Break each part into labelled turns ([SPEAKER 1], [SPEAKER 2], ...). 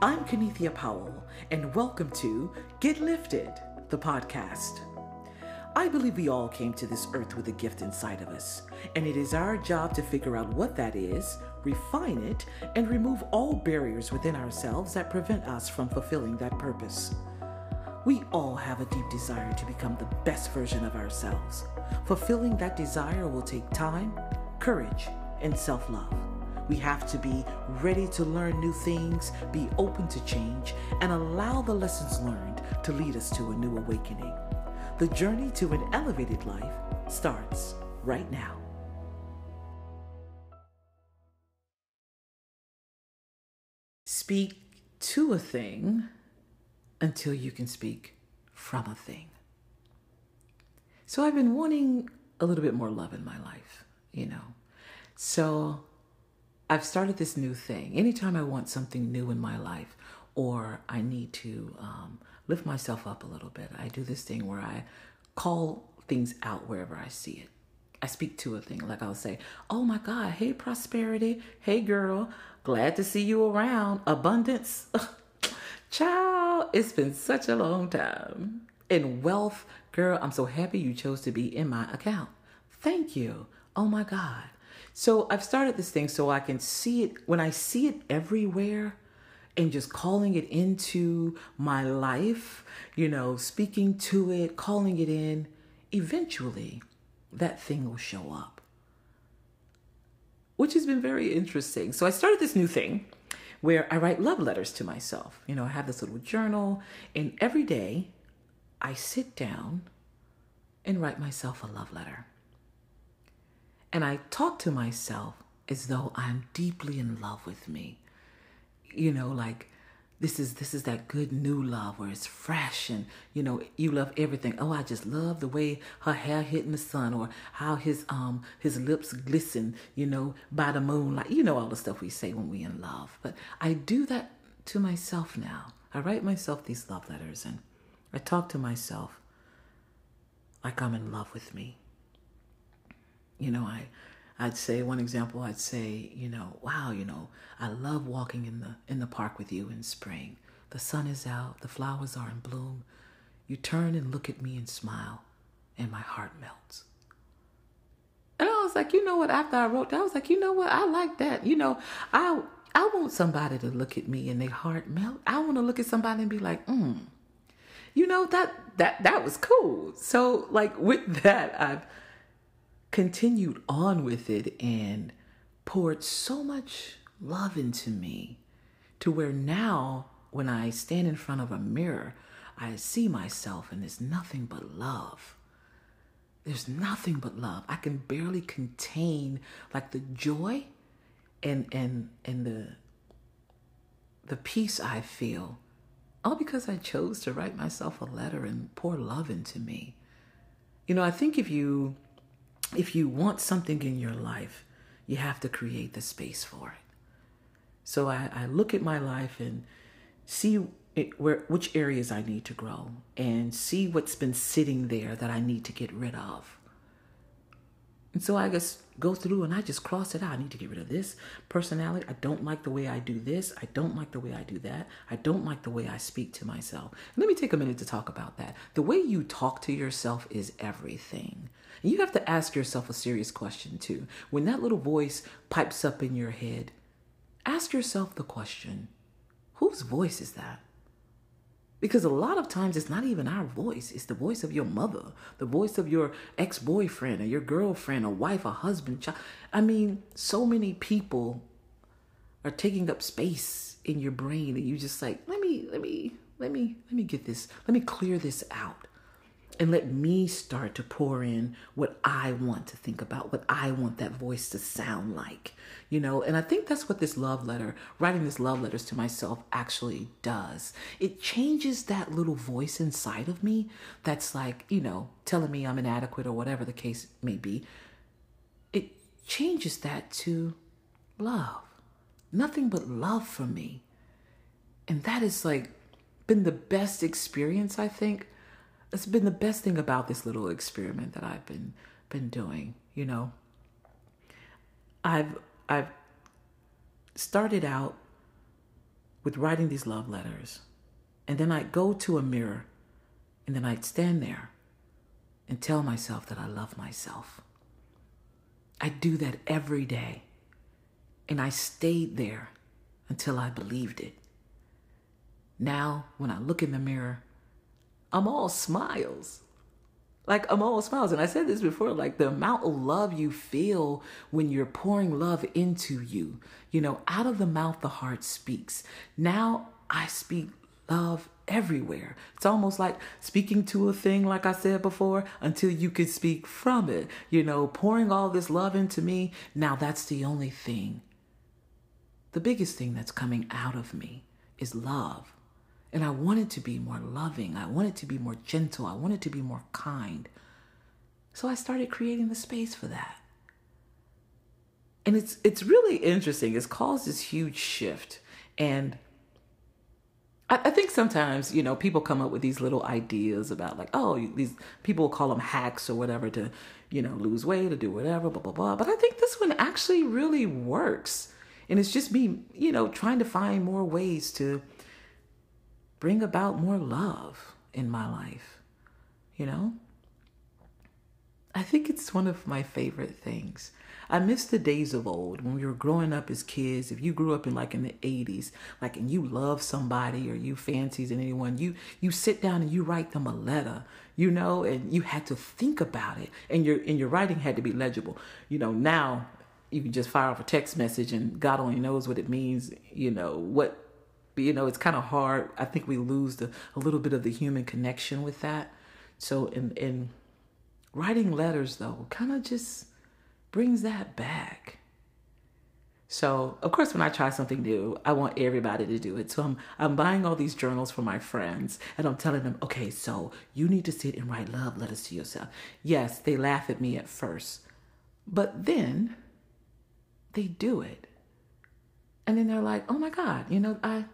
[SPEAKER 1] I'm Kenethia Powell, and welcome to Get Lifted, the podcast. I believe we all came to this earth with a gift inside of us, and it is our job to figure out what that is, refine it, and remove all barriers within ourselves that prevent us from fulfilling that purpose. We all have a deep desire to become the best version of ourselves. Fulfilling that desire will take time, courage, and self love. We have to be ready to learn new things, be open to change, and allow the lessons learned to lead us to a new awakening. The journey to an elevated life starts right now. Speak to a thing until you can speak from a thing. So I've been wanting a little bit more love in my life, you know. So I've started this new thing. Anytime I want something new in my life or I need to um, lift myself up a little bit, I do this thing where I call things out wherever I see it. I speak to a thing, like I'll say, Oh my God, hey, prosperity. Hey, girl, glad to see you around. Abundance. Ciao. it's been such a long time. In wealth, girl, I'm so happy you chose to be in my account. Thank you. Oh my God. So I've started this thing so I can see it when I see it everywhere and just calling it into my life, you know, speaking to it, calling it in, eventually that thing will show up. Which has been very interesting. So I started this new thing where I write love letters to myself. You know, I have this little journal, and every day I sit down and write myself a love letter. And I talk to myself as though I'm deeply in love with me. You know, like this is this is that good new love where it's fresh and you know you love everything. Oh i just love the way her hair hit in the sun or how his um his lips glisten you know by the moonlight. You know all the stuff we say when we in love. But i do that to myself now. I write myself these love letters and i talk to myself like i'm in love with me you know, I I'd say one example, I'd say, you know, wow, you know, I love walking in the in the park with you in spring. The sun is out, the flowers are in bloom. You turn and look at me and smile, and my heart melts. And I was like, you know what, after I wrote that, I was like, you know what, I like that. You know, I I want somebody to look at me and their heart melt. I want to look at somebody and be like, hmm, you know, that that that was cool. So like with that, I've continued on with it and poured so much love into me to where now when I stand in front of a mirror, I see myself and there's nothing but love. There's nothing but love. I can barely contain like the joy and and and the the peace I feel all because I chose to write myself a letter and pour love into me. You know, I think if you if you want something in your life, you have to create the space for it. So I, I look at my life and see it, where which areas I need to grow and see what's been sitting there that I need to get rid of. And so I just go through and I just cross it out. I need to get rid of this personality. I don't like the way I do this. I don't like the way I do that. I don't like the way I speak to myself. Let me take a minute to talk about that. The way you talk to yourself is everything. And you have to ask yourself a serious question too. When that little voice pipes up in your head, ask yourself the question whose voice is that? Because a lot of times it's not even our voice, it's the voice of your mother, the voice of your ex boyfriend, or your girlfriend, a wife, a husband, child. I mean, so many people are taking up space in your brain, and you just like, let me, let me, let me, let me get this, let me clear this out and let me start to pour in what I want to think about, what I want that voice to sound like, you know. And I think that's what this love letter, writing this love letters to myself, actually does. It changes that little voice inside of me that's like, you know, telling me I'm inadequate or whatever the case may be. It changes that to love, nothing but love for me. And that is like been the best experience, I think it's been the best thing about this little experiment that I've been been doing, you know. I've I've started out with writing these love letters. And then I'd go to a mirror and then I'd stand there and tell myself that I love myself. I do that every day. And I stayed there until I believed it. Now, when I look in the mirror, I'm all smiles. Like, I'm all smiles. And I said this before like, the amount of love you feel when you're pouring love into you, you know, out of the mouth, the heart speaks. Now I speak love everywhere. It's almost like speaking to a thing, like I said before, until you can speak from it. You know, pouring all this love into me. Now that's the only thing. The biggest thing that's coming out of me is love. And I wanted to be more loving. I wanted to be more gentle. I wanted to be more kind. So I started creating the space for that. And it's it's really interesting. It's caused this huge shift. And I, I think sometimes, you know, people come up with these little ideas about like, oh, these people call them hacks or whatever to, you know, lose weight or do whatever, blah, blah, blah. But I think this one actually really works. And it's just me, you know, trying to find more ways to bring about more love in my life, you know? I think it's one of my favorite things. I miss the days of old when we were growing up as kids. If you grew up in like in the 80s, like and you love somebody or you fancies anyone, you you sit down and you write them a letter, you know, and you had to think about it. And your and your writing had to be legible. You know, now you can just fire off a text message and God only knows what it means, you know, what you know, it's kind of hard. I think we lose the a little bit of the human connection with that. So in in writing letters though, kind of just brings that back. So, of course, when I try something new, I want everybody to do it. So I'm I'm buying all these journals for my friends and I'm telling them, "Okay, so you need to sit and write love letters to yourself." Yes, they laugh at me at first. But then they do it. And then they're like, "Oh my god, you know, I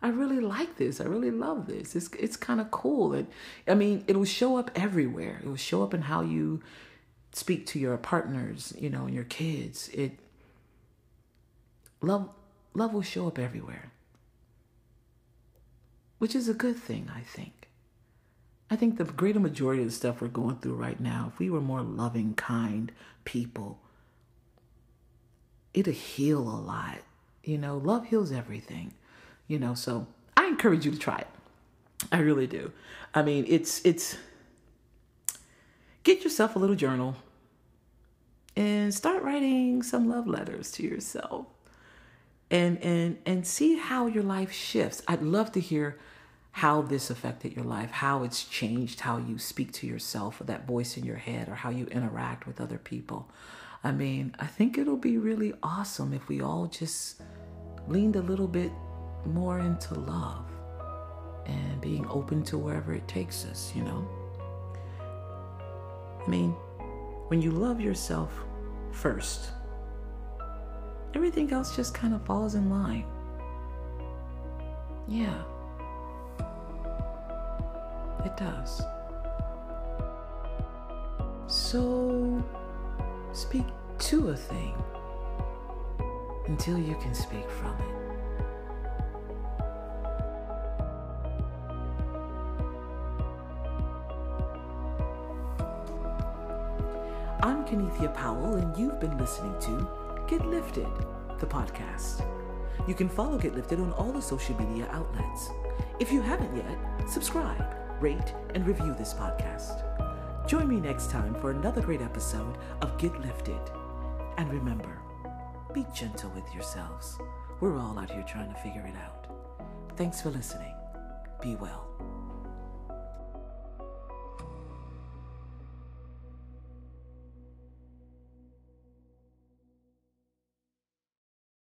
[SPEAKER 1] I really like this. I really love this. It's it's kind of cool." And I mean, it will show up everywhere. It will show up in how you speak to your partners, you know, and your kids. It love love will show up everywhere. Which is a good thing, I think. I think the greater majority of the stuff we're going through right now, if we were more loving, kind people, it'd heal a lot. You know, love heals everything. You know, so I encourage you to try it. I really do. I mean, it's it's get yourself a little journal and start writing some love letters to yourself and and and see how your life shifts i'd love to hear how this affected your life how it's changed how you speak to yourself or that voice in your head or how you interact with other people i mean i think it'll be really awesome if we all just leaned a little bit more into love and being open to wherever it takes us you know I mean, when you love yourself first, everything else just kind of falls in line. Yeah, it does. So, speak to a thing until you can speak from it. I'm Kenethia Powell, and you've been listening to Get Lifted, the podcast. You can follow Get Lifted on all the social media outlets. If you haven't yet, subscribe, rate, and review this podcast. Join me next time for another great episode of Get Lifted. And remember, be gentle with yourselves. We're all out here trying to figure it out. Thanks for listening. Be well.